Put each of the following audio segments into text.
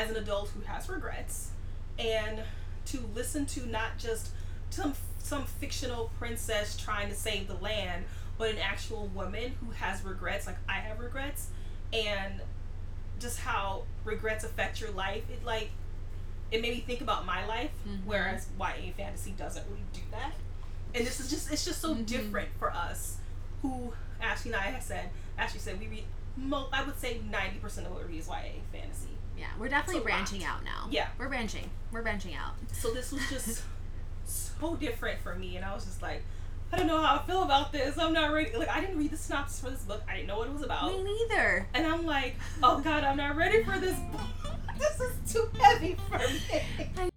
as an adult who has regrets and to listen to not just some some fictional princess trying to save the land, but an actual woman who has regrets like I have regrets and just how regrets affect your life. It like it made me think about my life, Mhm. whereas YA fantasy doesn't really do that. And this is just it's just so Mhm. different for us who Ashley and I have said Ashley said we read mo- I would say ninety percent of what we read is YA fantasy. Yeah, we're definitely branching lot. out now. Yeah. We're branching. We're branching out. So this was just so different for me and I was just like I don't know how I feel about this. I'm not ready. Like I didn't read the synopsis for this book. I didn't know what it was about. Me neither. And I'm like, oh god, I'm not ready for this book. This is too heavy for me.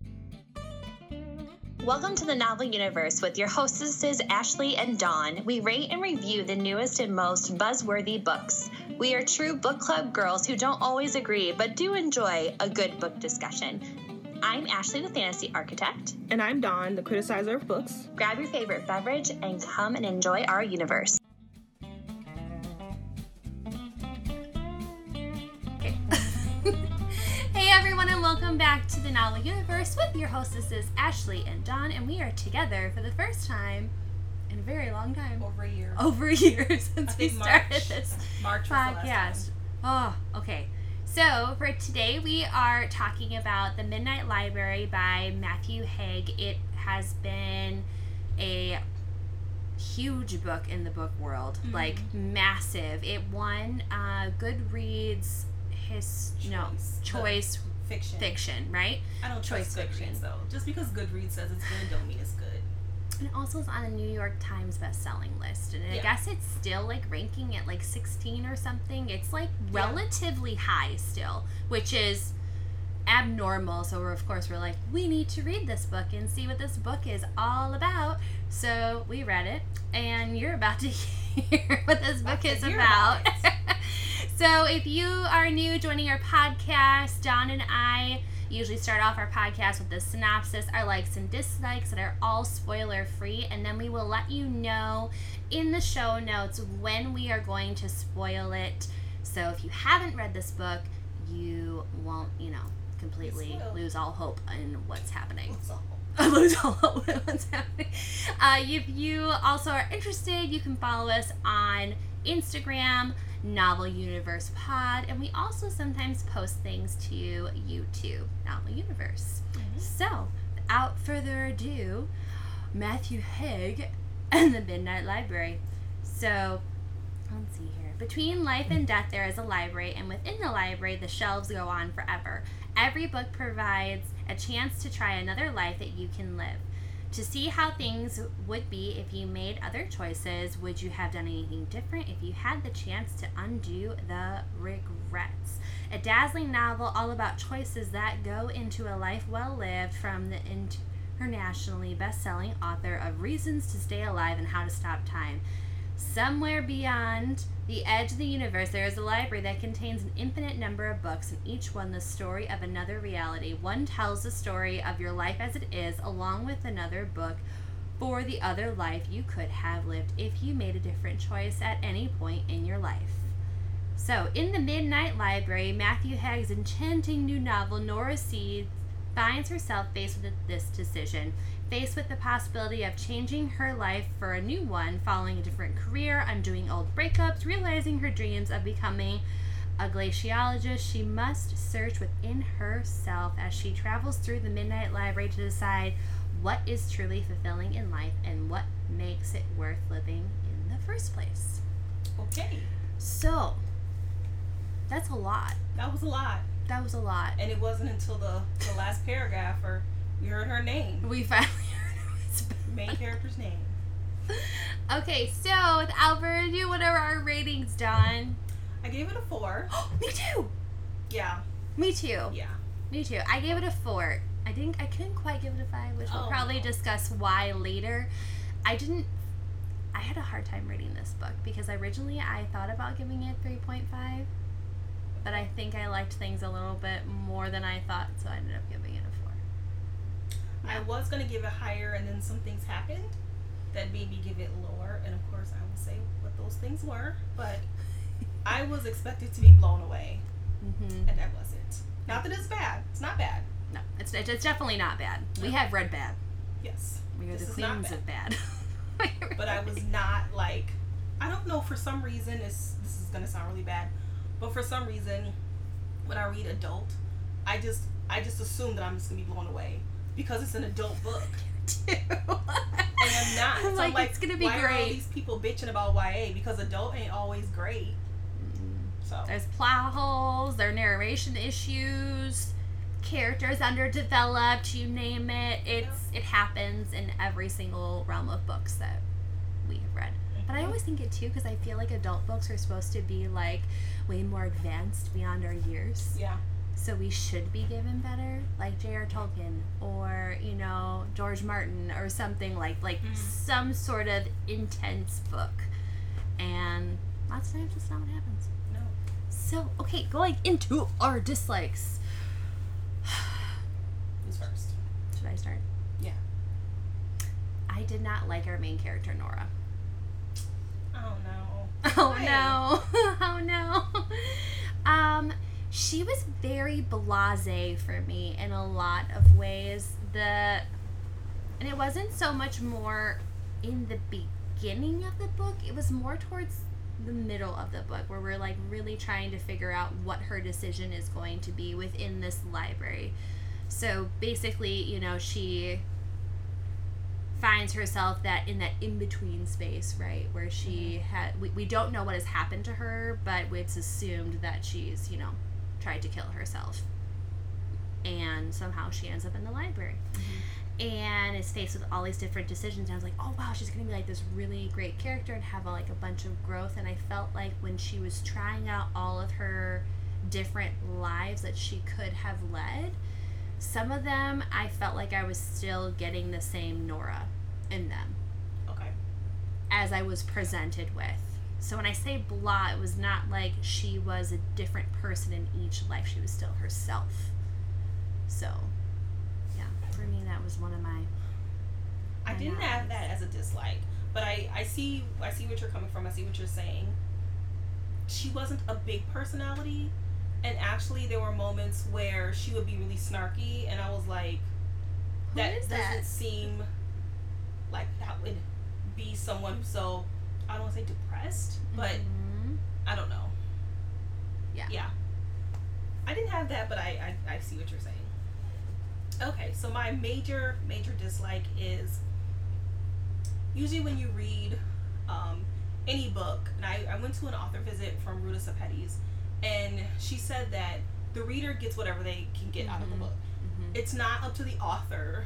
Welcome to the Novel Universe with your hostesses Ashley and Dawn. We rate and review the newest and most buzzworthy books. We are true book club girls who don't always agree but do enjoy a good book discussion. I'm Ashley, the fantasy architect. And I'm Dawn, the criticizer of books. Grab your favorite beverage and come and enjoy our universe. Okay. hey everyone, and welcome back to the Novel Universe with your hostesses Ashley and Dawn, and we are together for the first time in a very long time. Over a year. Over a year since we started March. this March was the last podcast. Oh, okay. So for today, we are talking about The Midnight Library by Matthew Haig. It has been a huge book in the book world, Mhm. like massive. It won uh, Goodreads his no Choice. The choice. Fiction. fiction, right? I don't Choice fiction. Goodreads though. Just because Goodreads says it's good, don't mean it's good. It also is on the New York Times best-selling list, and I Yeah. guess it's still like ranking at like 16 or something. It's like Yeah. relatively high still, which is abnormal. So we're of course we're like we need to read this book and see what this book is all about. So we read it, and you're about to hear what this book is about. about so if you are new joining our podcast, Dawn and I usually start off our podcast with the synopsis, our likes and dislikes that are all spoiler free, and then we will let you know in the show notes when we are going to spoil it. So if you haven't read this book, you won't, you know, completely lose all hope in what's happening lose all hope in what's happening. Uh, if you also are interested, you can follow us on Instagram, Novel Universe Pod, and we also sometimes post things to YouTube, Novel Universe. Mm-hmm. So, without further ado, Matthew Haig and the Midnight Library. So, let's see here. Between life and death, there is a library, and within the library, the shelves go on forever. Every book provides a chance to try another life that you can live. To see how things would be if you made other choices, would you have done anything different if you had the chance to undo the regrets? A dazzling novel all about choices that go into a life well lived from the internationally best selling author of Reasons to Stay Alive and How to Stop Time. Somewhere beyond the edge of the universe, there is a library that contains an infinite number of books, and each one the story of another reality. One tells the story of your life as it is, along with another book for the other life you could have lived if you made a different choice at any point in your life. So, in the Midnight Library, Matthew Haig's enchanting new novel, Nora Seeds, finds herself faced with this decision. Faced with the possibility of changing her life for a new one, following a different career, undoing old breakups, realizing her dreams of becoming a glaciologist, she must search within herself as she travels through the Midnight Library to decide what is truly fulfilling in life and what makes it worth living in the first place. Okay. So, that's a lot. That was a lot. That was a lot. And it wasn't until the, the last paragraph where we heard her name. We finally heard it was Main character's name. Okay, so without further ado, what are our ratings, Dawn? I gave it a four. Me too. Yeah. Me too. Yeah. Me too. I gave it a four. I didn't. I couldn't quite give it a five, which we'll Oh. probably discuss why later. I didn't. I had a hard time reading this book because originally I thought about giving it three point five, but I think I liked things a little bit more than I thought, so I ended up giving it. I was gonna give it higher, and then some things happened that made me give it lower. And of course, I will say what those things were. But I was expected to be blown away. Mm-hmm. and that wasn't. Not that it's bad. It's not bad. No, it's, it's definitely not bad. We have read bad. Yes. We are This the is not of bad. but I was not like I don't know for some reason it's this is gonna sound really bad, but for some reason when I read adult, I just I just assume that I'm just gonna be blown away because it's an adult book too. and I'm not. So I'm like, like it's gonna be why are all great. these people bitching about YA because adult ain't always great. Mm-hmm. So There's plot holes, there are narration issues, characters underdeveloped, you name it. It's it happens in every single realm of books that we have read. Mm-hmm. But I always think it too because I feel like adult books are supposed to be like way more advanced beyond our years. yeah, So we should be given better, like J.R. Tolkien or you know George Martin or something like like Mm. some sort of intense book. And lots of times that's not what happens. no. So, okay, going into our dislikes. Who's first? Should I start? Yeah. I did not like our main character, Nora. Oh no. Oh Why? no. oh no. Um, she was very blase for me in a lot of ways. The and it wasn't so much more in the beginning of the book, it was more towards the middle of the book where we're like really trying to figure out what her decision is going to be within this library. So basically, you know, she finds herself that in that in between space, right, where she mm-hmm. had we, we don't know what has happened to her, but it's assumed that she's you know tried to kill herself, and somehow she ends up in the library. Mm-hmm. And is faced with all these different decisions. And I was like, oh wow, she's gonna be like this really great character and have like a bunch of growth. And I felt like when she was trying out all of her different lives that she could have led, some of them I felt like I was still getting the same Nora in them Okay. as I was presented with. So when I say blah, it was not like she was a different person in each life. She was still herself. So, yeah, for me that was one of my. I I didn't have that as a dislike, but I I see I see what you're coming from. I see what you're saying. She wasn't a big personality, and actually there were moments where she would be really snarky, and I was like, Who that doesn't that? seem like that would be someone so I don't want to say depressed, but Mhm. I don't know. Yeah. Yeah. I didn't have that, but I, I, I see what you're saying. Okay, so my major, major dislike is usually when you read um, any book, and I, I went to an author visit from Ruta Sepetys, and she said that the reader gets whatever they can get out of the Mhm. book. Mhm. It's not up to the author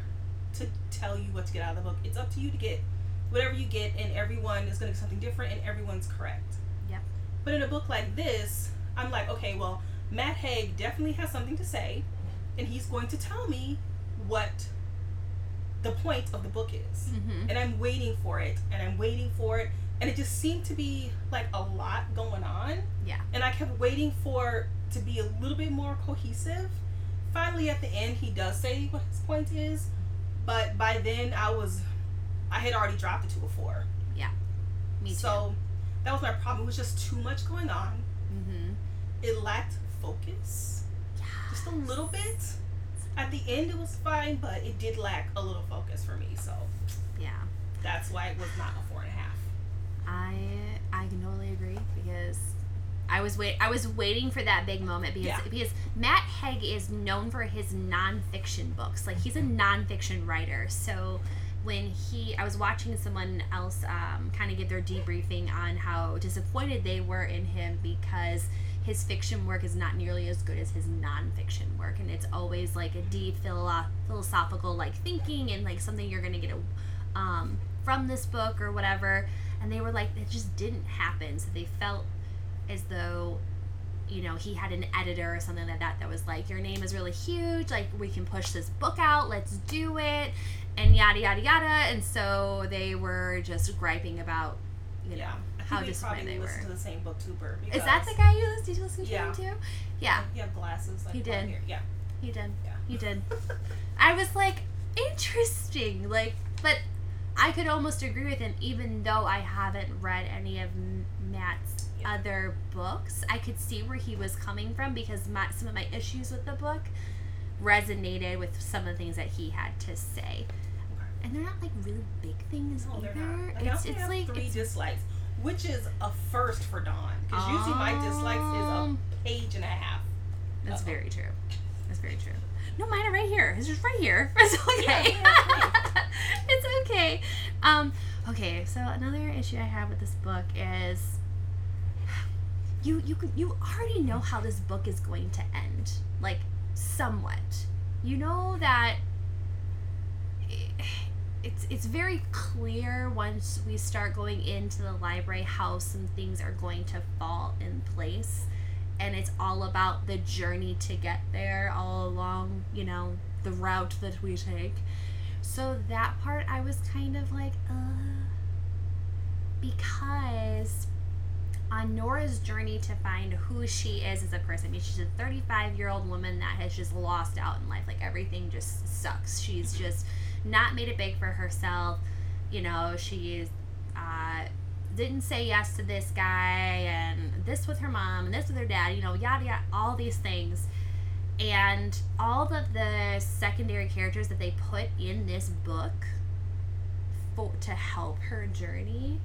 to tell you what to get out of the book. It's up to you to get whatever you get, and everyone is going to get something different, and everyone's correct. Yep. But in a book like this, I'm like, okay, well, Matt Haig definitely has something to say, and he's going to tell me what the point of the book is. Mhm. And I'm waiting for it, and I'm waiting for it, and it just seemed to be like a lot going on. Yeah. And I kept waiting for to be a little bit more cohesive. Finally, at the end, he does say what his point is, but by then I was, I had already dropped it to a four. Yeah. Me too. So that was my problem. It was just too much going on. mm-hmm. It lacked focus, just a little bit. At the end, it was fine, but it did lack a little focus for me. So Yeah. that's why it was not a four and a half. I I can totally agree because I was wait I was waiting for that big moment because Yeah. because Matt Haig is known for his nonfiction books. Like he's a nonfiction writer. So when he I was watching someone else um, kind of give their debriefing on how disappointed they were in him because his fiction work is not nearly as good as his nonfiction work. And it's always like a deep philo- philosophical like thinking and like something you're gonna get a, um, from this book or whatever. And they were like it just didn't happen. So they felt as though you know he had an editor or something like that that was like your name is really huge. Like we can push this book out. Let's do it and yada yada yada and so they were just griping about you know Yeah, I how disappointed they listened were to the same booktuber. is that the guy you listened to, you listened to Yeah. him too yeah You have glasses. Like He did. Here. Yeah. he did Yeah. he did i was like interesting like but I could almost agree with him, even though I haven't read any of Matt's Yeah. other books. I could see where he was coming from because my, some of my issues with the book resonated with some of the things that he had to say. And they're not like really big things No, they're either. not. Like, I it's it's have like three it's, dislikes, which is a first for Dawn. Because usually my dislikes Um, is a page and a half. That's Uh-oh. very true. That's very true. No, mine are right here. It's just right here. It's okay. Yeah, it's okay. Um, okay. So another issue I have with this book is you you you already know how this book is going to end, like somewhat. You know that it's it's very clear once we start going into the library how some things are going to fall in place and it's all about the journey to get there all along you know the route that we take so that part i was kind of like uh because on Nora's journey to find who she is as a person. I mean, she's a 35 year old woman that has just lost out in life. Like, everything just sucks. She's just not made it big for herself. You know, she's, uh, didn't say yes to this guy and this with her mom and this with her dad, you know, yada yada, all these things. And all of the secondary characters that they put in this book for to help her journey,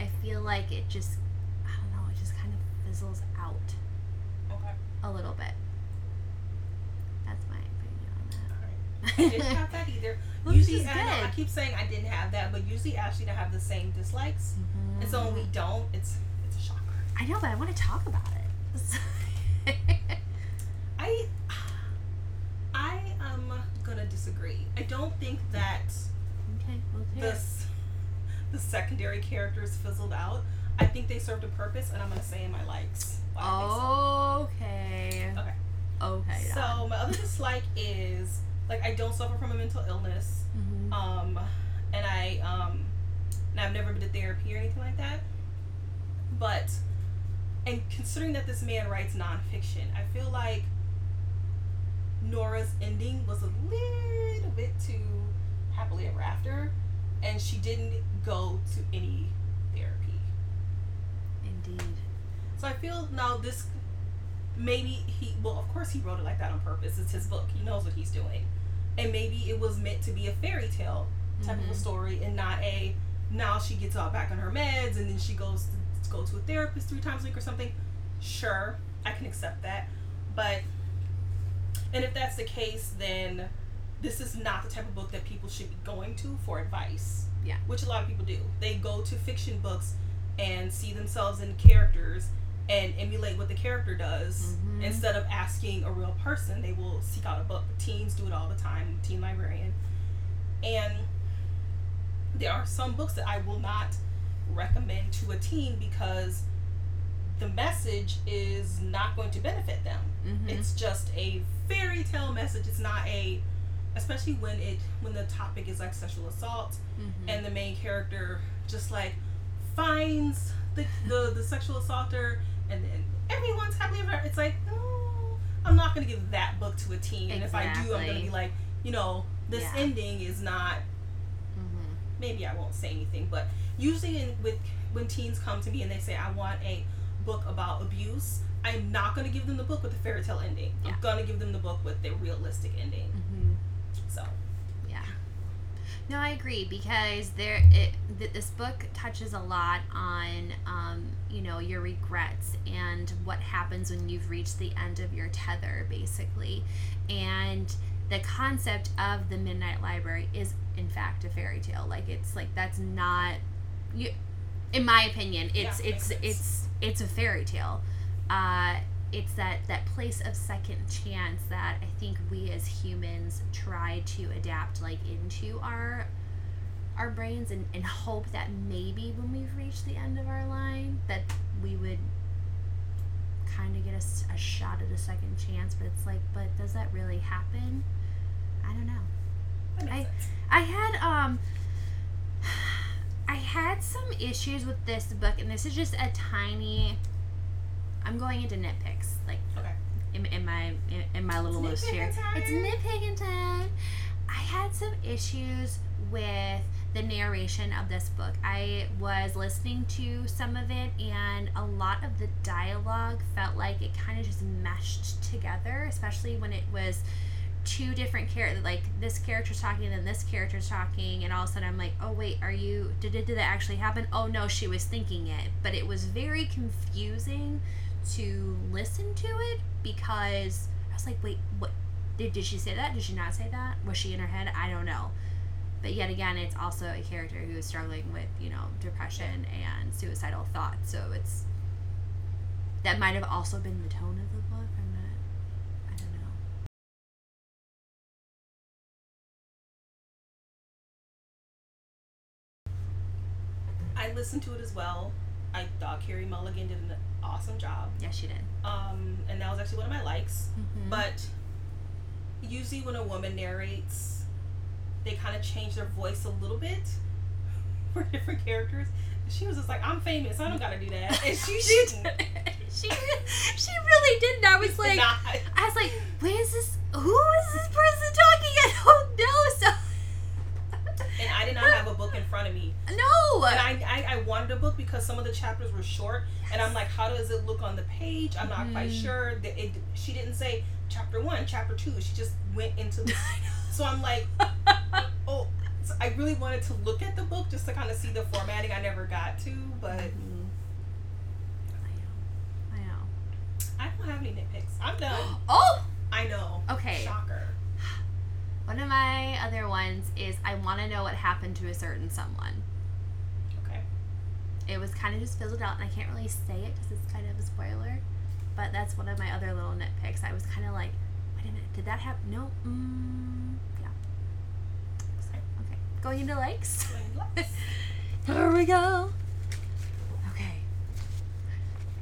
I feel like it just I don't know, it just kind of fizzles out Okay. a little bit. That's my Alright. I didn't have that either. Well, usually, I, know, I keep saying I didn't have that, but usually Ashley and I have the same dislikes. that. And so when we mm-hmm. don't, it's it's a shocker. I know, but I want to talk about it. I I am gonna disagree. I don't think that okay, well, the the secondary characters fizzled out. I think they served a purpose, and I'm gonna say in my likes. so. Okay. Okay. Okay. So my other dislike is like I don't suffer from a mental illness, hmm um, and I um, and I've never been to therapy or anything like that. But and considering that this man writes nonfiction, I feel like Nora's ending was a little bit too happily ever after, and she didn't go to any therapy. Indeed. So I feel now this maybe he well of course he wrote it like that on purpose. It's his book. He knows what he's doing. And maybe it was meant to be a fairy tale type of a Mhm. story and not a now she gets all back on her meds and then she goes to go to a therapist three times a week or something. Sure, I can accept that. But and if that's the case then this is not the type of book that people should be going to for advice. Yeah. Which a lot of people do. They go to fiction books and see themselves in characters and emulate what the character does Mhm. instead of asking a real person they will seek out a book teens do it all the time teen librarian and there are some books that i will not recommend to a teen because the message is not going to benefit them Mhm. it's just a fairy tale message it's not a especially when it when the topic is like sexual assault Mhm. and the main character just like finds the the, the sexual assaulter and then everyone's happily ever it's like no i'm not going to give that book to a teen and if i do i'm going to be like you know this Yeah. ending is not Mhm. maybe i won't say anything but usually in, with when teens come to me and they say i want a book about abuse i'm not going to give them the book with the fairy tale ending Yeah. i'm going to give them the book with the realistic ending Mhm. so. No, I agree because there it th- this book touches a lot on um, you know your regrets and what happens when you've reached the end of your tether basically. And the concept of the Midnight Library is in fact a fairy tale. Like it's like that's not you in my opinion, it's Yeah, it's sense. it's it's a fairy tale. Uh it's that that place of second chance that I think we as humans try to adapt like into our our brains and, and hope that maybe when we've reached the end of our line that we would kind of get a shot at a second chance but it's like but does that really happen i don't know I- sense. I had um I had some issues with this book and this is just a tiny I'm going into nitpicks like okay in, in my in, in my little list here. time. It's nitpicking time. I had some issues with the narration of this book. I was listening to some of it, and a lot of the dialogue felt like it kind of just meshed together, especially when it was two different characters like this character's talking and then this character's talking and all of a sudden i'm like oh wait are you did, did, did that actually happen oh no she was thinking it but it was very confusing to listen to it because i was like wait what did, did she say that? Did she not say that? Was she in her head? I don't know. But yet again it's also a character who is struggling with you know depression and suicidal thoughts. So it's that might have also been the tone of the book. I'm not i don't know. I listened to it as well. I thought Carey Mulligan did an awesome job. yeah she did Um, and that was actually one of my likes. Mhm. But usually when a woman narrates, they kind of change their voice a little bit for different characters. She was just like, I'm famous, I don't gotta do that. And she didn't. she she really didn't. I was like. I was like, wait, is this who is this person talking? I don't know. So And I did not have a book in front of me. no. And I, I, I wanted a book because some of the chapters were short. And I'm like, how does it look on the page? I'm not quite Mhm. sure. That it, she didn't say chapter one, chapter two. She just went into the. So I'm like, oh, so I really wanted to look at the book just to kind of see the formatting. I never got to, but Mhm. I know. I know. I don't have any nitpicks. I'm done. Oh, I know. okay. Shocker. One of my other ones is I want to know what happened to a certain someone. Okay. It was kind of just fizzled out, and I can't really say it because it's kind of a spoiler. But that's one of my other little nitpicks. I was kind of like, wait a minute, did that happen? No. Mm, yeah. So, okay. Going into likes. Here we go. Okay.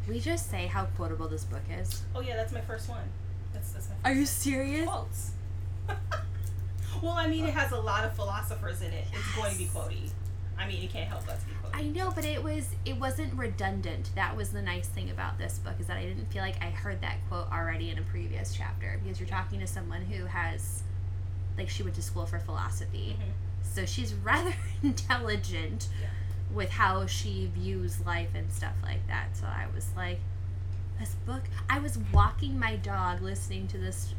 We just say how quotable this book is. oh yeah, that's my first one. That's that's my. Are you serious? quotes? well, I mean, it has a lot of philosophers in it. It's going to be Yes. quotey. I mean, it can't help but be quotey. I know, but it was it wasn't redundant. That was the nice thing about this book is that I didn't feel like I heard that quote already in a previous chapter because you're talking to someone who has like she went to school for philosophy. Mhm. So she's rather intelligent Yeah. with how she views life and stuff like that. So I was like this book I was walking my dog listening to this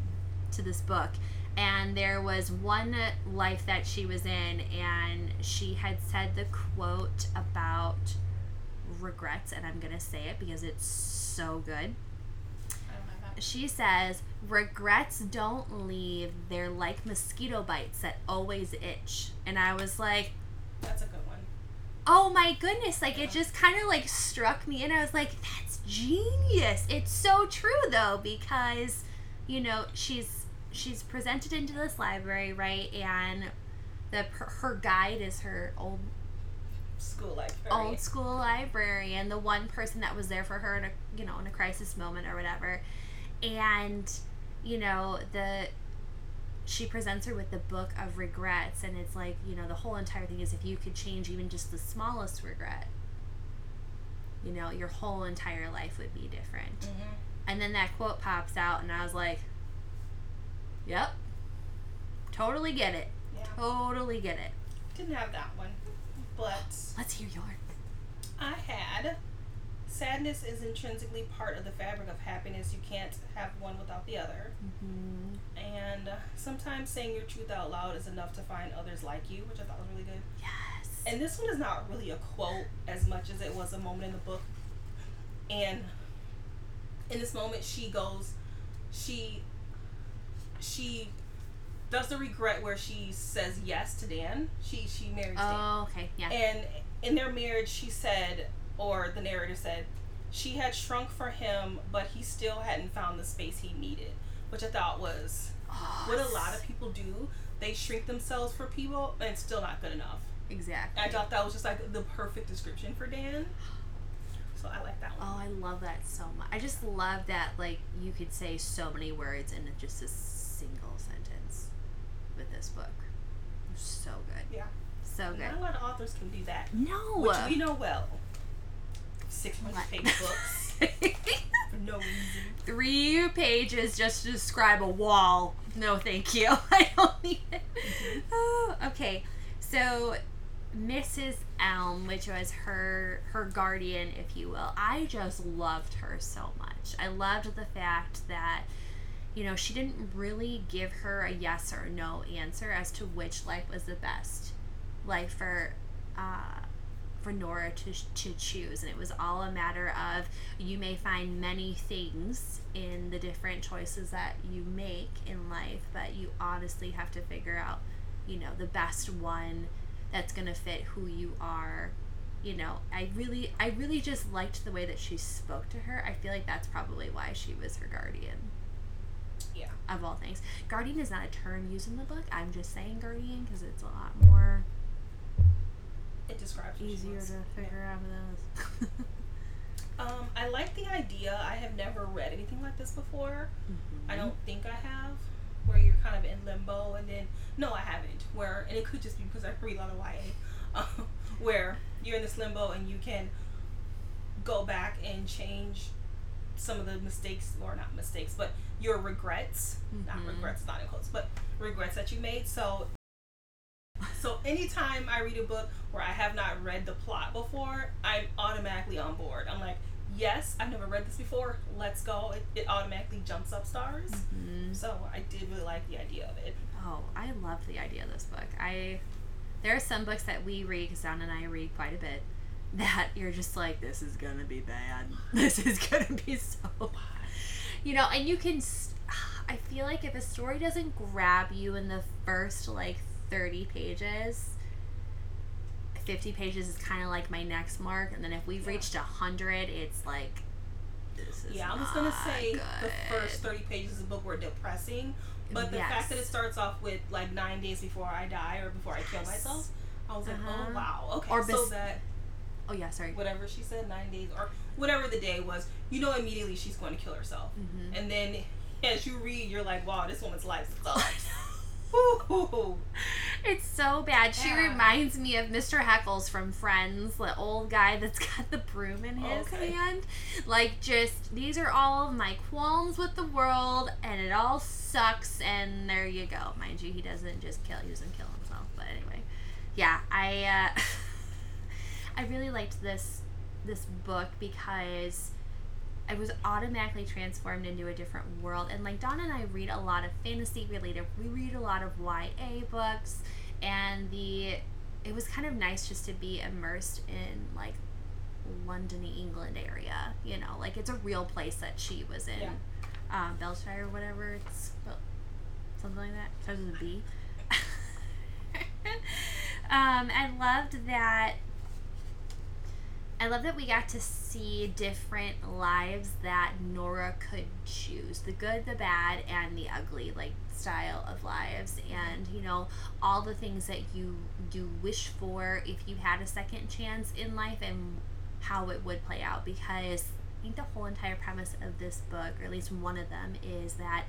to this book and there was one life that she was in and she had said the quote about regrets and I'm going to say it because it's so good. I don't have that. She says, "Regrets don't leave. They're like mosquito bites that always itch." And I was like, That's a good one. "Oh my goodness!" Like it just kind of like struck me, and I was like, "That's genius." It's so true though because, you know, she's she's presented into this library, right? And the her guide is her old School library. old school librarian, the one person that was there for her in a you know in a crisis moment or whatever, and you know the she presents her with the book of regrets, and it's like you know the whole entire thing is if you could change even just the smallest regret, you know your whole entire life would be different. hmm And then that quote pops out, and I was like, "Yep, totally get it, Yeah. totally get it." Didn't have that one, but Let's hear yours. I had. Sadness is intrinsically part of the fabric of happiness. You can't have one without the other. Mm-hmm. And sometimes saying your truth out loud is enough to find others like you, which I thought was really good. Yes. And this one is not really a quote as much as it was a moment in the book. And in this moment, she goes, she, she does the regret where she says yes to Dan. She she marries Dan. Oh, okay. Yeah. And in their marriage, she said, or the narrator said, she had shrunk for him, but he still hadn't found the space he needed, which I thought was oh, what a lot of people do. They shrink themselves for people, and it's still not good enough. Exactly. I thought that was just like the perfect description for Dan. So I like that one. Oh, I love that so much. I just love that like you could say so many words in just a single sentence with this book. So good. Yeah. So good. Not a lot of authors can do that, No. which we know well. Six hundred What? page books for no reason. Three pages just to describe a wall. No, thank you. I don't need it. Mm-hmm. Oh, okay. So Mrs. Elm, which was her her guardian, if you will, I just loved her so much. I loved the fact that you know she didn't really give her a yes or no answer as to which life was the best life for uh, for Nora to to choose, and it was all a matter of you may find many things in the different choices that you make in life, but you honestly have to figure out you know the best one that's going to fit who you are. You know i really i really just liked the way that she spoke to her. I feel like that's probably why she was her guardian. Of all things guardian is not a term used in the book i'm just saying guardian because it's a lot more It describes easier to figure out with those Um, I like the idea. I have never read anything like this before. I don't think I have. Where you're kind of in limbo, and then no, I haven't. Where and it could just be because I read a lot of YA, um, where you're in this limbo and you can go back and change some of the mistakes, or not mistakes, but your regrets. Not Mhm. regrets, not in quotes, but regrets that you made. So, so anytime I read a book where I have not read the plot before, I'm automatically on board. I'm like, yes, I've never read this before. Let's go. It, it automatically jumps up stars. Mhm. So I did really like the idea of it. Oh, I love the idea of this book. I there are some books that we read because Dawn and I read quite a bit that you're just like, this is gonna be bad. This is gonna be so bad. You know, and you can. I feel like if a story doesn't grab you in the first like thirty pages. 50 pages is kind of like my next mark and then if we've Yeah. reached 100 it's like this is Yeah, I was gonna say the first thirty pages of the book were depressing, but the fact that it starts off with like nine days before I die or before I kill Yes. myself, I was like, Uh-huh. oh wow, okay. Or so that oh yeah sorry whatever she said, nine days or whatever the day was, you know immediately she's going to kill herself. Mhm. And then as you read, you're like, wow, this woman's life sucks. It's so bad. She Yeah. reminds me of Mr. Heckles from Friends, the old guy that's got the broom in his Okay. hand. Like, just these are all my qualms with the world, and it all sucks. And there you go. Mind you, he doesn't just kill; he doesn't kill himself. But anyway, yeah, I uh, I really liked this this book because I was automatically transformed into a different world. And like Donna and I read a lot of fantasy related. We read a lot of YA books, and the it was kind of nice just to be immersed in like London, England area. You know, like it's a real place that she was in. Yeah. Um, Belshire, or whatever it's something like that. Starts with a B. um, I loved that I love that we got to see different lives that Nora could choose the good, the bad, and the ugly, like style of lives. And, you know, all the things that you you wish for if you had a second chance in life and how it would play out. Because I think the whole entire premise of this book, or at least one of them, is that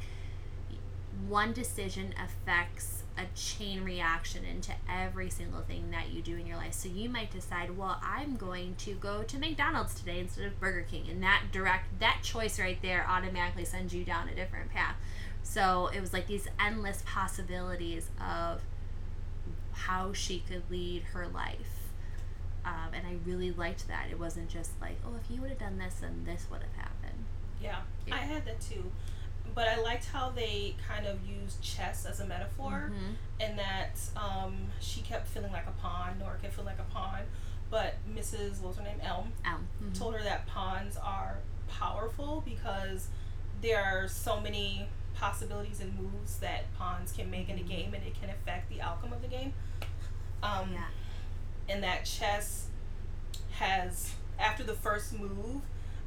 one decision affects a chain reaction into every single thing that you do in your life. So you might decide, well, I'm going to go to McDonald's today instead of Burger King, and that direct that choice right there automatically sends you down a different path. So it was like these endless possibilities of how she could lead her life. Um, and I really liked that. It wasn't just like, oh, if you would have done this, then this would have happened. Yeah, Yeah. I had that too. But I liked how they kind of used chess as a metaphor, Mhm. and that um, she kept feeling like a pawn, Nora kept feeling like a pawn. But Mrs. What was her name? Elm Um, mhm. told her that pawns are powerful because there are so many possibilities and moves that pawns can make in a game, and it can affect the outcome of the game. Um, Yeah. and that chess has after the first move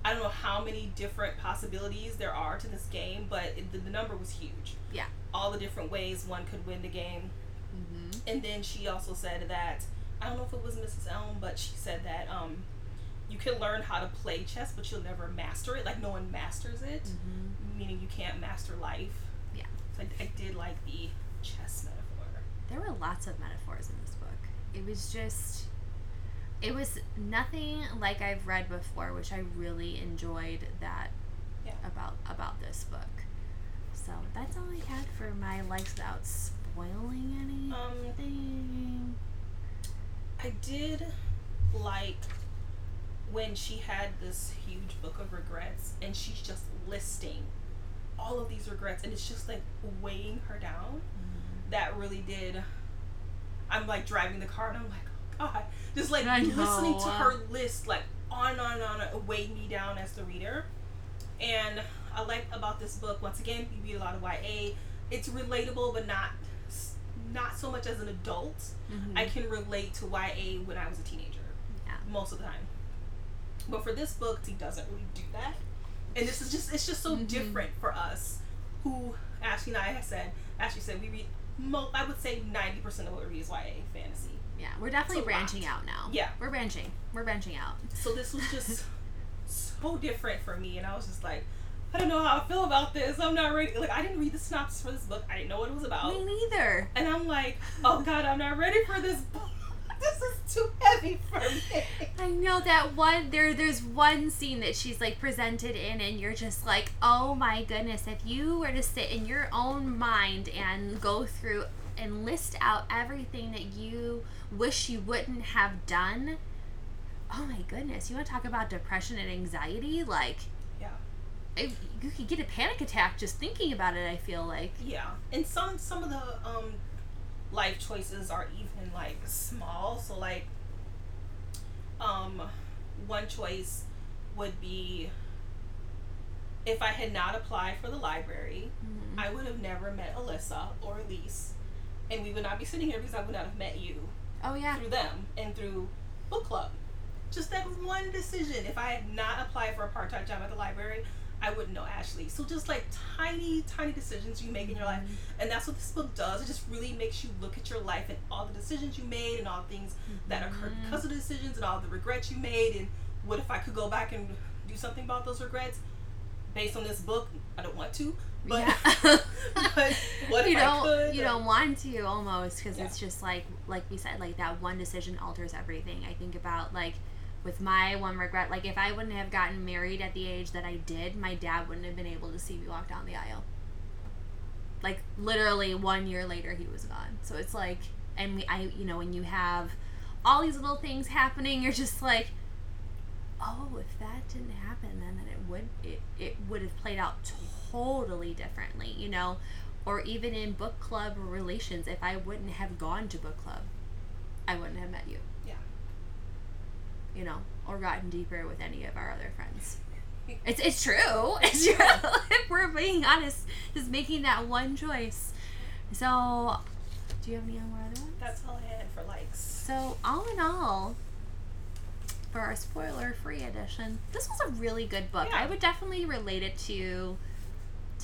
i don't know how many different possibilities there are to this game but it, the, the number was huge Yeah. all the different ways one could win the game Mhm. and then she also said that i don't know if it was mrs elm but she said that um you can learn how to play chess but you'll never master it like no one masters it Mhm. meaning you can't master life Yeah. so I, I did like the chess metaphor There were lots of metaphors in this book. It was just, it was nothing like I've read before, which I really enjoyed that Yeah. about about this book. So that's all I had for my likes without spoiling um anything. I did like when she had this huge book of regrets and she's just listing all of these regrets and it's just like weighing her down. That really did. I'm like driving the car and I'm like, God. Just like I listening to her list, like on and on and on, it weighed me down as the reader. And I like about this book, once again, we read a lot of YA. It's relatable, but not not so much as an adult. Mhm. I can relate to YA when I was a teenager Yeah. most of the time. But for this book, he doesn't really do that. And this is just it's just so Mhm. different for us who Ashley and I have said Ashley said we read mo- I would say ninety percent of what we read is YA fantasy. Yeah, we're definitely a lot. branching out now. Yeah. We're branching. We're branching out. So this was just so different for me and I was just like, I don't know how I feel about this. I'm not ready like I didn't read the synopsis for this book. I didn't know what it was about. Me neither. And I'm like, oh god, I'm not ready for this book. This is too heavy for me. I know that one there there's one scene that she's like presented in and you're just like, "Oh my goodness, if you were to sit in your own mind and go through and list out everything that you wish you wouldn't have done, oh my goodness, you want to talk about depression and anxiety? Like Yeah. it, you could get a panic attack just thinking about it, I feel like. Yeah, and some some of the um life choices are even like small. So like, um, one choice would be if I had not applied for the library, Mhm. I would have never met Alyssa or Elise, and we would not be sitting here because I would not have met you Oh yeah. through them and through book club. Just that one decision. If I had not applied for a part time job at the library, I wouldn't know Ashley. So just like tiny, tiny decisions you make in your life, mm-hmm. and that's what this book does. It just really makes you look at your life and all the decisions you made and all the things that mm-hmm. occurred because of the decisions and all the regrets you made. And what if I could go back and do something about those regrets? Based on this book, I don't want to, but, Yeah. but what you don't could? you don't want to almost because Yeah. it's just like like we said like that one decision alters everything i think about like with my one regret like if i wouldn't have gotten married at the age that i did my dad wouldn't have been able to see me walk down the aisle like literally one year later he was gone so it's like and we, i you know when you have all these little things happening you're just like oh if that didn't happen then then it would it, it would have played out totally differently you know or even in book club relations if i wouldn't have gone to book club i wouldn't have met you Yeah. you know or gotten deeper with any of our other friends it's, it's true it's true if we're being honest just making that one choice so do you have any more other ones That's all I had for likes. so all in all, for our spoiler-free edition, this was a really good book. Yeah. I would definitely relate it to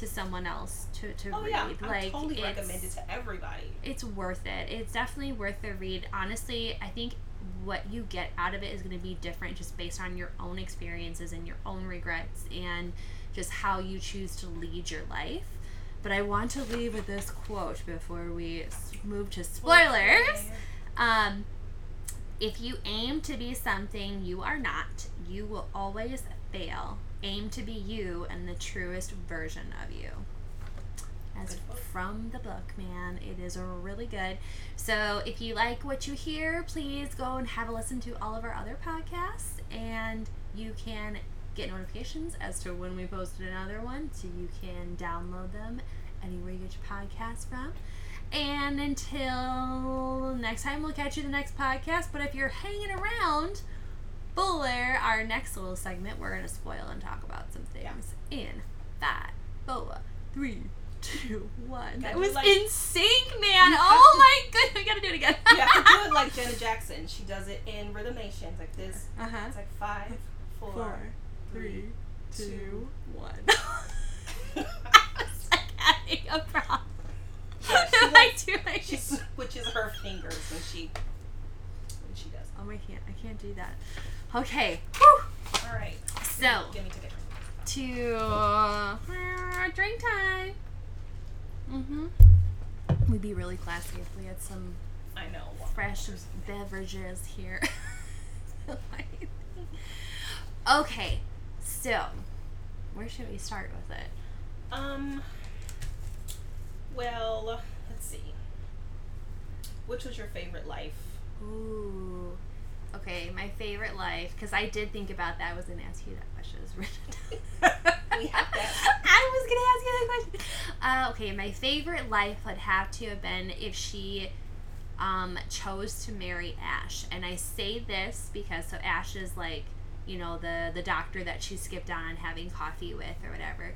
to someone else to, to Oh read. yeah, I like totally it's, recommend it to everybody. it's worth it. It's definitely worth the read. Honestly, I think what you get out of it is going to be different just based on your own experiences and your own regrets and just how you choose to lead your life. But I want to leave with this quote before we move to spoilers. Um, if you aim to be something you are not, you will always fail. Aim to be you and the truest version of you. As from the book, man, it is really good. So if you like what you hear, please go and have a listen to all of our other podcasts, and you can get notifications as to when we posted another one, so you can download them anywhere you get your podcasts from. And until next time, we'll catch you in the next podcast. But if you're hanging around, Buller, our next little segment, we're going to spoil and talk about some things in five, four, three, two, one. That Gotta was like- in sync, man. Oh my goodness. We got to do it again. you have to do it like Janet Jackson. She does it in Rhythm Nation. It's like this. Uh huh. It's like five, four, Four, three, two, two, one. it's like having a problem. Yeah, she I likes- do like she switches her fingers when she when she does. Oh, I can't. I can't do that. Okay. Whew. All right. So Give me to get. to uh, drink time. Mm-hmm. We'd be really classy if we had some I know. fresh beverages here. okay, so where should we start with it? Um. Well, let's see. Which was your favorite life Ooh. Okay, my favorite life, because I did think about that. I was going to ask you that question. It was written down. We have that. I was going to ask you that question. Uh, okay, my favorite life would have to have been if she um, chose to marry Ash. And I say this because so Ash is like, you know, the, the doctor that she skipped on having coffee with or whatever.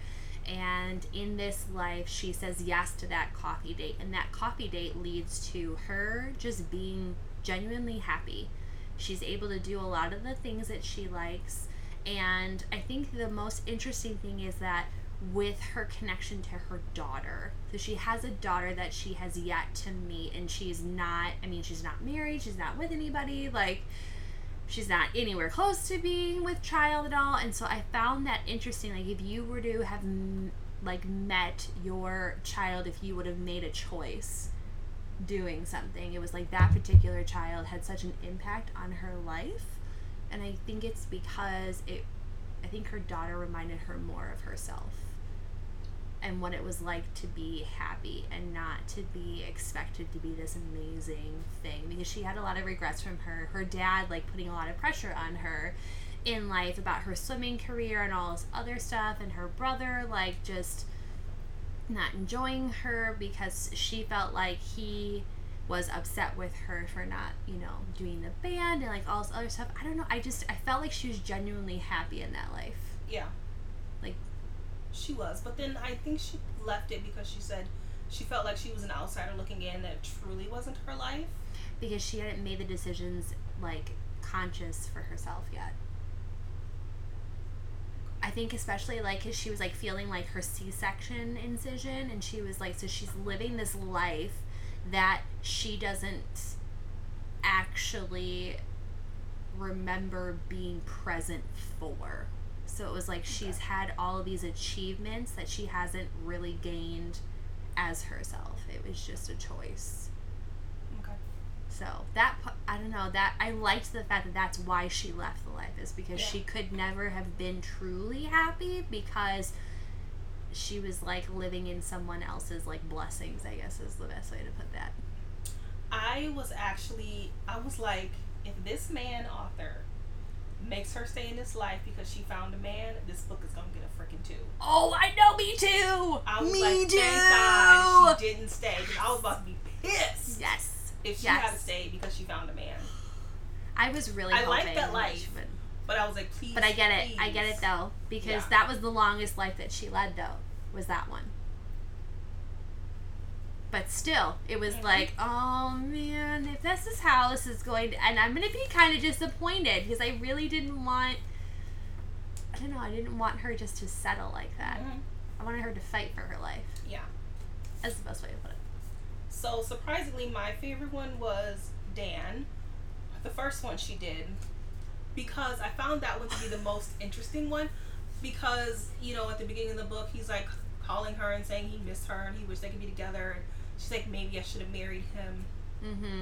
And in this life, she says yes to that coffee date. And that coffee date leads to her just being genuinely happy. She's able to do a lot of the things that she likes. And I think the most interesting thing is that with her connection to her daughter. So she has a daughter that she has yet to meet, and she's not, I mean, she's not married, she's not with anybody. Like, she's not anywhere close to being with child at all and so i found that interesting like if you were to have like met your child if you would have made a choice doing something. It was like that particular child had such an impact on her life. And i think it's because it i think her daughter reminded her more of herself and what it was like to be happy and not to be expected to be this amazing thing. Because she had a lot of regrets from her. Her dad like putting a lot of pressure on her in life about her swimming career and all this other stuff. And her brother like just not enjoying her because she felt like he was upset with her for not you know doing the band and like all this other stuff i don't know i just i felt like she was genuinely happy in that life Yeah. Like- she was, but then I think she left it because she said she felt like she was an outsider looking in that truly wasn't her life. because she hadn't made the decisions like conscious for herself yet. I think especially like cuz she was like feeling like her C-section incision and she was like so she's living this life that she doesn't actually remember being present for. So it was like she's had all of these achievements that she hasn't really gained as herself. It was just a choice. So that I don't know that I liked the fact that that's why she left the life is because Yeah. she could never have been truly happy because she was like living in someone else's like blessings. I guess is the best way to put that. I was actually I was like, if this man author makes her stay in this life because she found a man, this book is gonna get a freaking two. Oh, I know, me too. I was me like, too. thank God she didn't stay. I was about to be pissed Yes, if she yes. had to stay because she found a man. I was really. I like that life. But I was like, please. But I get it. I get it though because Yeah. that was the longest life that she led though. Was that one. But still, it was Mhm. like, oh man, if this is how this is going to, and I'm gonna be kind of disappointed because I really didn't want. I don't know. I didn't want her just to settle like that. Mhm. I wanted her to fight for her life. Yeah. That's the best way to put it. So surprisingly, my favorite one was Dan, the first one she did, because I found that one to be the most interesting one. Because you know, at the beginning of the book, he's like calling her and saying he missed her and he wished they could be together. And she's like, maybe I should have married him. Mm-hmm.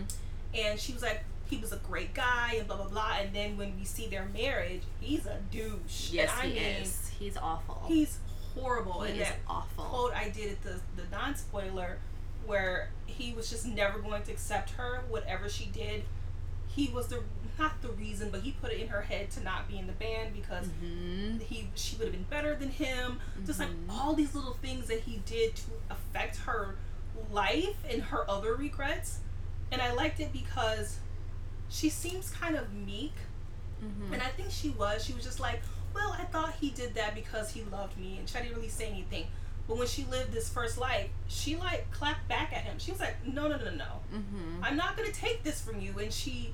And she was like, he was a great guy and blah blah blah. And then when we see their marriage, he's a douche. Yes, and I he mean, is. He's awful. He's horrible. he and is that awful. quote I did at the the non spoiler where he was just never going to accept her, whatever she did. He was the not the reason, but he put it in her head to not be in the band because Mm-hmm. he she would have been better than him. Just like Mhm. all these little things that he did to affect her life and her other regrets. And I liked it because she seems kind of meek Mm-hmm. and I think she was. She was just like, well, I thought he did that because he loved me, and she didn't really say anything. But when she lived this first life, she like clapped back at him. She was like, no, no, no, no, Mm-hmm. I'm not gonna take this from you. And she,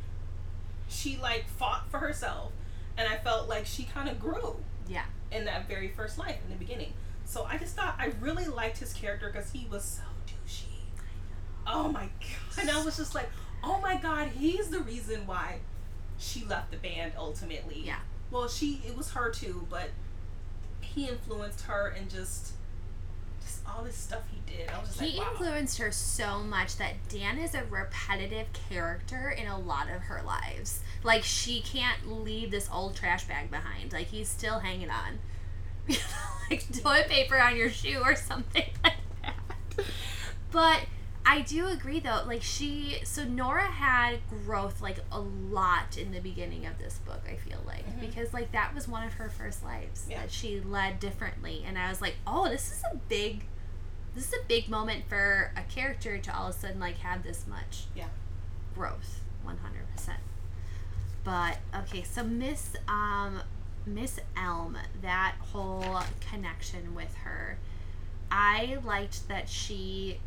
she like fought for herself, and I felt like she kind of grew Yeah. in that very first life in the beginning. So I just thought I really liked his character because he was so douchey. Oh my god! And I was just like, oh my god, he's the reason why she left the band ultimately. Yeah. Well, she it was her too, but he influenced her and just just all this stuff he did. I was just He like, wow. influenced her so much that Dan is a repetitive character in a lot of her lives. Like she can't leave this old trash bag behind. Like he's still hanging on. Like toilet paper on your shoe or something like that. But I do agree though. Like she, so Nora had growth like a lot in the beginning of this book. I feel like Mhm. because like that was one of her first lives Yeah. that she led differently, and I was like, oh, this is a big, this is a big moment for a character to all of a sudden like have this much Yeah. growth, one hundred percent. But okay, so Miss um Miss Elm, that whole connection with her, I liked that she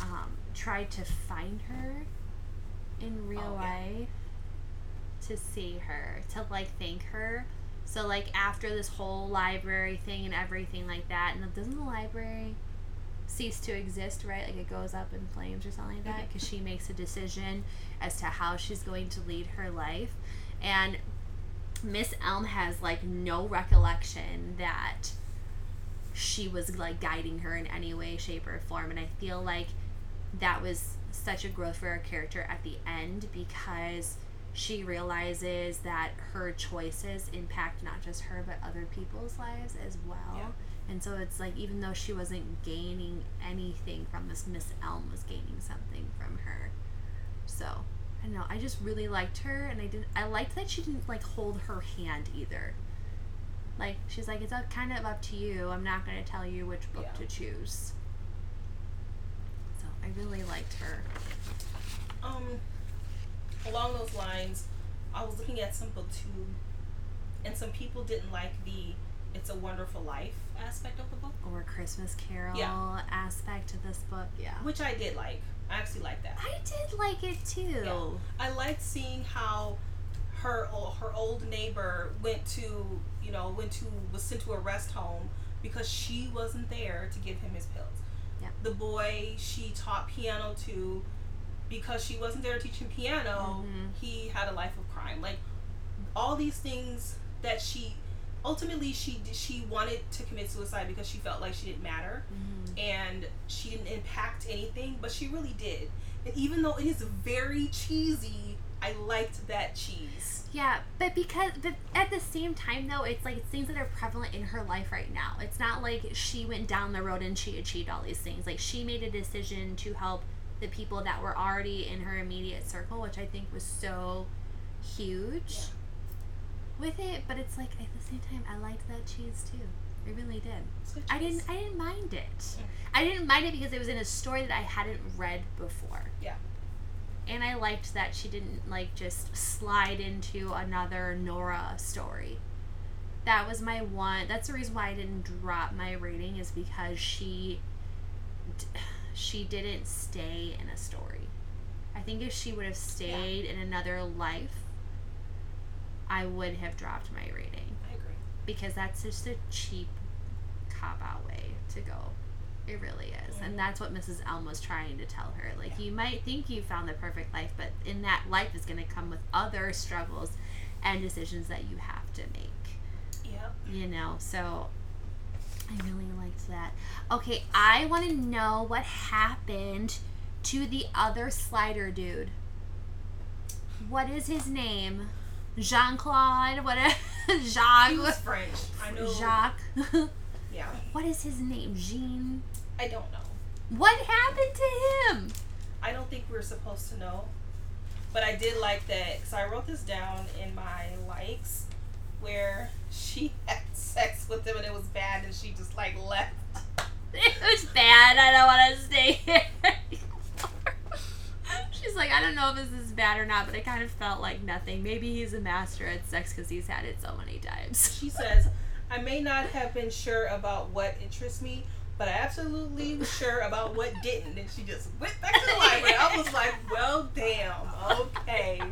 um, tried to find her in real Oh, yeah. life to see her, to like thank her. So like after this whole library thing and everything like that, and doesn't the library cease to exist, right? Like it goes up in flames or something like that because she makes a decision as to how she's going to lead her life. And Miss Elm has like no recollection that she was like guiding her in any way, shape, or form. And I feel like that was such a growth for her character at the end because she realizes that her choices impact not just her but other people's lives as well. Yeah. And so it's like even though she wasn't gaining anything from this, Miss Elm was gaining something from her. So I don't know. I just really liked her, and I didn't. I liked that she didn't like hold her hand either. Like she's like, it's up, kind of up to you. I'm not going to tell you which book Yeah. to choose. I really liked her. Um, along those lines, I was looking at some booktube, and some people didn't like the "It's a Wonderful Life" aspect of the book, Or Christmas Carol Yeah. aspect of this book. Yeah. which I did like. I actually liked that. I did like it too. Yeah. I liked seeing how her her old neighbor went to you know went to was sent to a rest home because she wasn't there to give him his pills. The boy she taught piano to because she wasn't there to teach him piano, Mhm. he had a life of crime. Like all these things that she ultimately she she wanted to commit suicide because she felt like she didn't matter Mhm. and she didn't impact anything, but she really did. And even though it is very cheesy, I liked that cheese. Yeah, but because but at the same time though, it's like it's things that are prevalent in her life right now. It's not like she went down the road and she achieved all these things. Like she made a decision to help the people that were already in her immediate circle, which I think was so huge Yeah. with it. But it's like at the same time, I liked that cheese too. I really did. I didn't. I didn't mind it. Mm. I didn't mind it because it was in a story that I hadn't read before. Yeah. And I liked that she didn't like just slide into another Nora story. That was my one. That's the reason why I didn't drop my rating is because she she didn't stay in a story. I think if she would have stayed in another life, I would have dropped my rating I agree. because that's just a cheap cop out way to go. It really is. And that's what Mrs. Elm was trying to tell her. Like, Yeah. you might think you found the perfect life, but in that life is going to come with other struggles and decisions that you have to make. Yep. You know? So, I really liked that. Okay, I want to know what happened to the other slider dude. What is his name? Jean Claude? What? Jacques? He was French. I know. Jacques. Yeah. what is his name? Jean. I don't know. What happened to him? I don't think we are supposed to know. But I did like that because I wrote this down in my likes where she had sex with him and it was bad and she just like left. It was bad. I don't want to stay here. She's like, I don't know if this is bad or not, but it kind of felt like nothing. Maybe he's a master at sex because he's had it so many times. She says, I may not have been sure about what interests me, but I absolutely was sure about what didn't. And she just went back to the library. I was like, well, damn. Okay.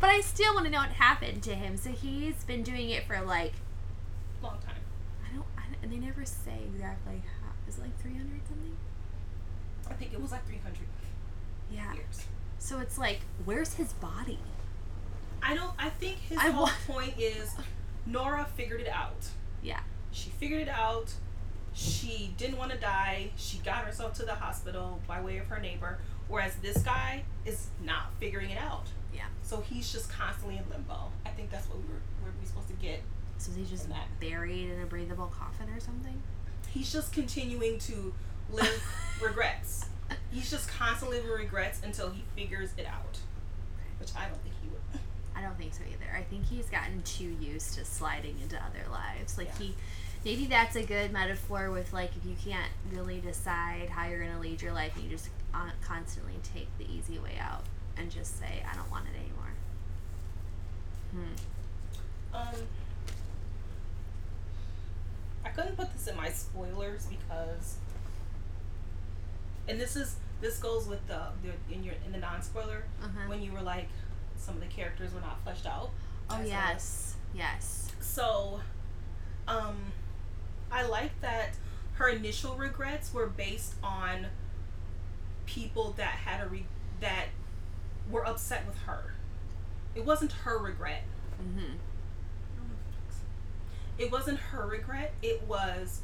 But I still want to know what happened to him. So he's been doing it for like Long time. I don't. I don't and they never say exactly how. Is it like three hundred something? I think it was like 300 Yeah. years. So it's like, where's his body? I don't, I think his I whole wa- point is Nora figured it out. Yeah. She figured it out. She didn't want to die. She got herself to the hospital by way of her neighbor. Whereas this guy is not figuring it out. Yeah. So he's just constantly in limbo. I think that's what we were, were we supposed to get. So he's just buried in a breathable coffin or something. He's just continuing to live regrets. He's just constantly with regrets until he figures it out, which I don't think he would. I don't think so either. I think he's gotten too used to sliding into other lives. Like Yeah. he maybe that's a good metaphor with like if you can't really decide how you're going to lead your life, you just constantly take the easy way out and just say I don't want it anymore. Hmm. Um, I couldn't put this in my spoilers because, and this is this goes with the, the in your in the non spoiler Uh-huh. when you were like some of the characters were not fleshed out. Oh yes. Yes. So, um, I like that her initial regrets were based on people that had a re- that were upset with her. It wasn't her regret. Mhm. It wasn't her regret. It was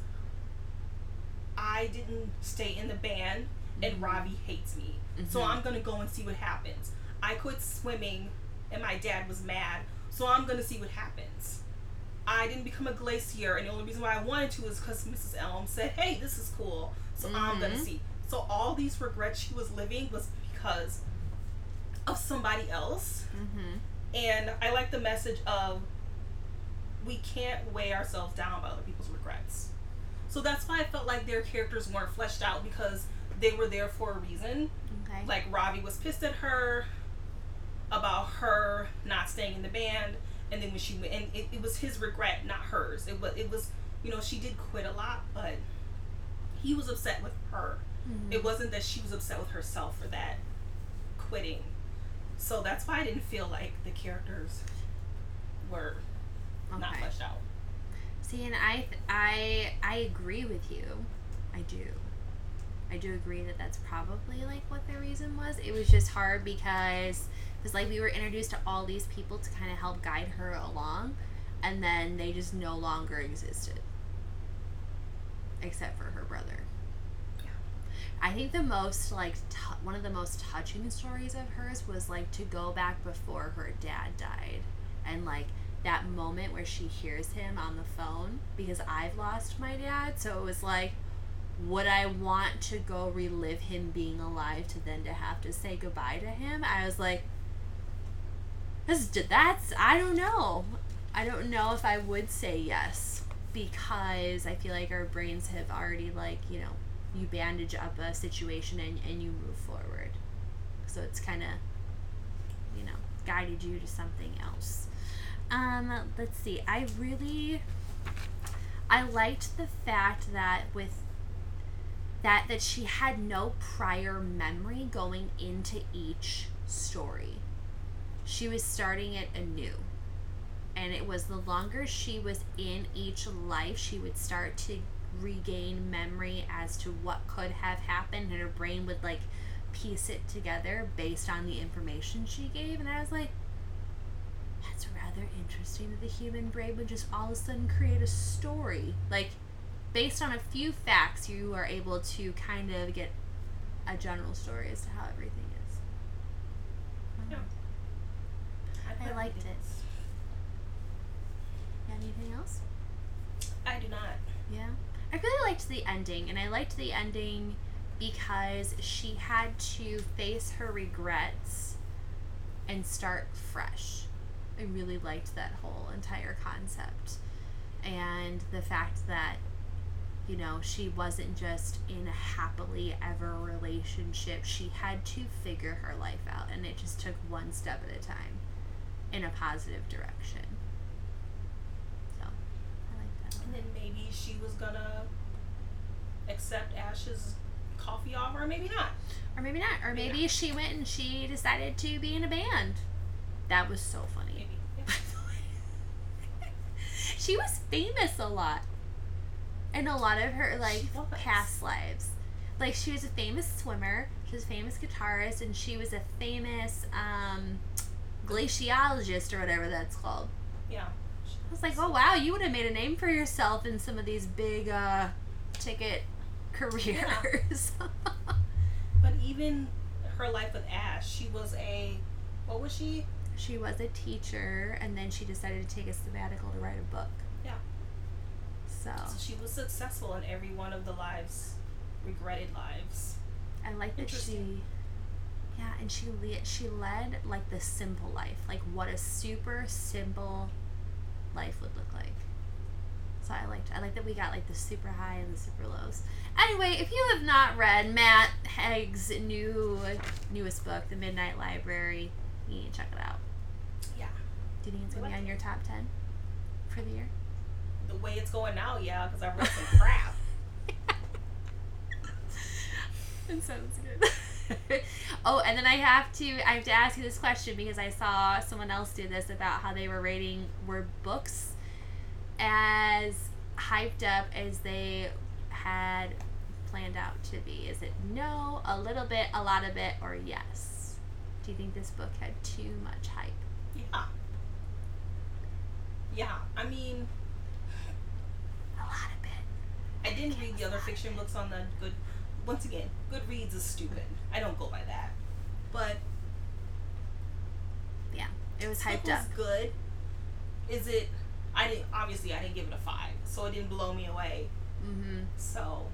I didn't stay in the band and Mhm. Ravi hates me. So Mhm. I'm going to go and see what happens. I quit swimming and my dad was mad. So I'm going to see what happens. I didn't become a glacier and the only reason why I wanted to is cuz Mrs. Elm said, "Hey, this is cool." So I'm going to Mhm. see. So all these regrets she was living was because of somebody else. Mhm. And I like the message of we can't weigh ourselves down by other people's regrets. So that's why I felt like their characters weren't fleshed out because they were there for a reason. Okay. Like Robbie was pissed at her about her not staying in the band, and then when she went, and it, it was his regret, not hers. It was it was you know she did quit a lot, but he was upset with her. Mhm. It wasn't that she was upset with herself for that quitting. So that's why I didn't feel like the characters were not fleshed out. See, and I, I, I agree with you. I do. I do agree that that's probably like what the reason was. It was just hard because, because like we were introduced to all these people to kind of help guide her along, and then they just no longer existed, except for her brother. Yeah. I think the most like t- one of the most touching stories of hers was like to go back before her dad died, and like that moment where she hears him on the phone because I've lost my dad. So it was like, would I want to go relive him being alive to then to have to say goodbye to him? I was like, this, that's, I don't know. I don't know if I would say yes because I feel like our brains have already, like, you know, you bandage up a situation and, and you move forward. So it's kind of, you know, guided you to something else. Um, let's see. I really I liked the fact that with that that she had no prior memory going into each story. She was starting it anew. And it was the longer she was in each life, she would start to regain memory as to what could have happened and her brain would like piece it together based on the information she gave and I was like that's rather interesting that the human brain would just all of a sudden create a story. Like, based on a few facts, you are able to kind of get a general story as to how everything is. Yeah. I liked it. Anything else? I do not. Yeah. I really liked the ending, and I liked the ending because she had to face her regrets and start fresh. I really liked that whole entire concept. And the fact that, you know, she wasn't just in a happily ever relationship. She had to figure her life out, and it just took one step at a time in a positive direction. So, I like that. And then maybe she was gonna accept Ash's coffee offer, or maybe not. Or maybe not. Or maybe Yeah. she went and she decided to be in a band. That was so funny. Maybe. Yeah. she was famous a lot. In a lot of her like past lives. Like she was a famous swimmer, she was a famous guitarist, and she was a famous um glaciologist or whatever that's called. Yeah. I was like, oh wow, you would have made a name for yourself in some of these big uh ticket careers. But even her life with Ash, she was a what was she? She was a teacher, and then she decided to take a sabbatical to write a book. Yeah. So, So she was successful in every one of the lives, regretted lives. I like that she. Yeah, and she le- she led like the simple life, like what a super simple life would look like. So I liked I like that we got like the super high and the super lows. Anyway, if you have not read Matt Haig's new newest book, The Midnight Library, you need to check it out. Yeah. Do you think it's gonna be on your top ten for the year? The way it's going now, yeah, because I've read some crap. It sounds good. oh, and then I have to I have to ask you this question because I saw someone else do this about how they were rating were books as hyped up as they had planned out to be. Is it no, a little bit, a lot of it, or yes? Do you think this book had too much hype? Yeah. Yeah, I mean, A lot of it. I didn't read the other fiction books on the good. Once again, Goodreads is stupid. I don't go by that. But Yeah, it was hyped up. good. Is it? I didn't. Obviously, I didn't give it a five, so it didn't blow me away. Mm-hmm. So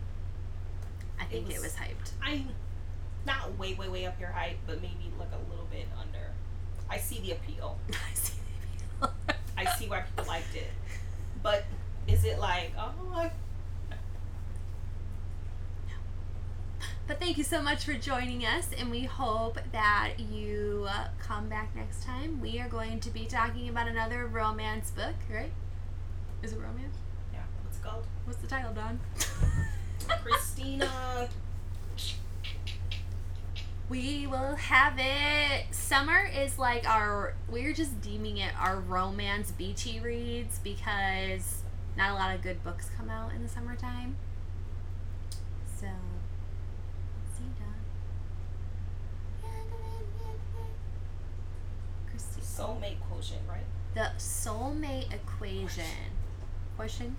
I think it was, was- hyped. I, not way, way, way up your height, but maybe like a little bit under. I see the appeal. I see. The appeal. I see why people liked it. But is it like, oh, I, But thank you so much for joining us, and we hope that you uh, come back next time. We are going to be talking about another romance book, right? Is it romance? yeah, what's it called? What's the title, Dawn? Christina. we will have it. Summer is like our, we're just deeming it our romance beachy reads because not a lot of good books come out in the summertime. So, see you, Dawn. Christy. Soulmate quotient, right? The soulmate equation. Question?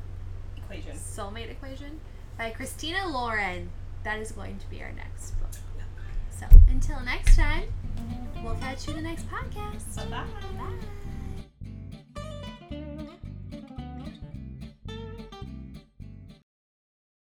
Equation. Soulmate equation by Christina Lauren. That is going to be our next book. So until next time, we'll catch you in the next podcast. Bye bye. Bye.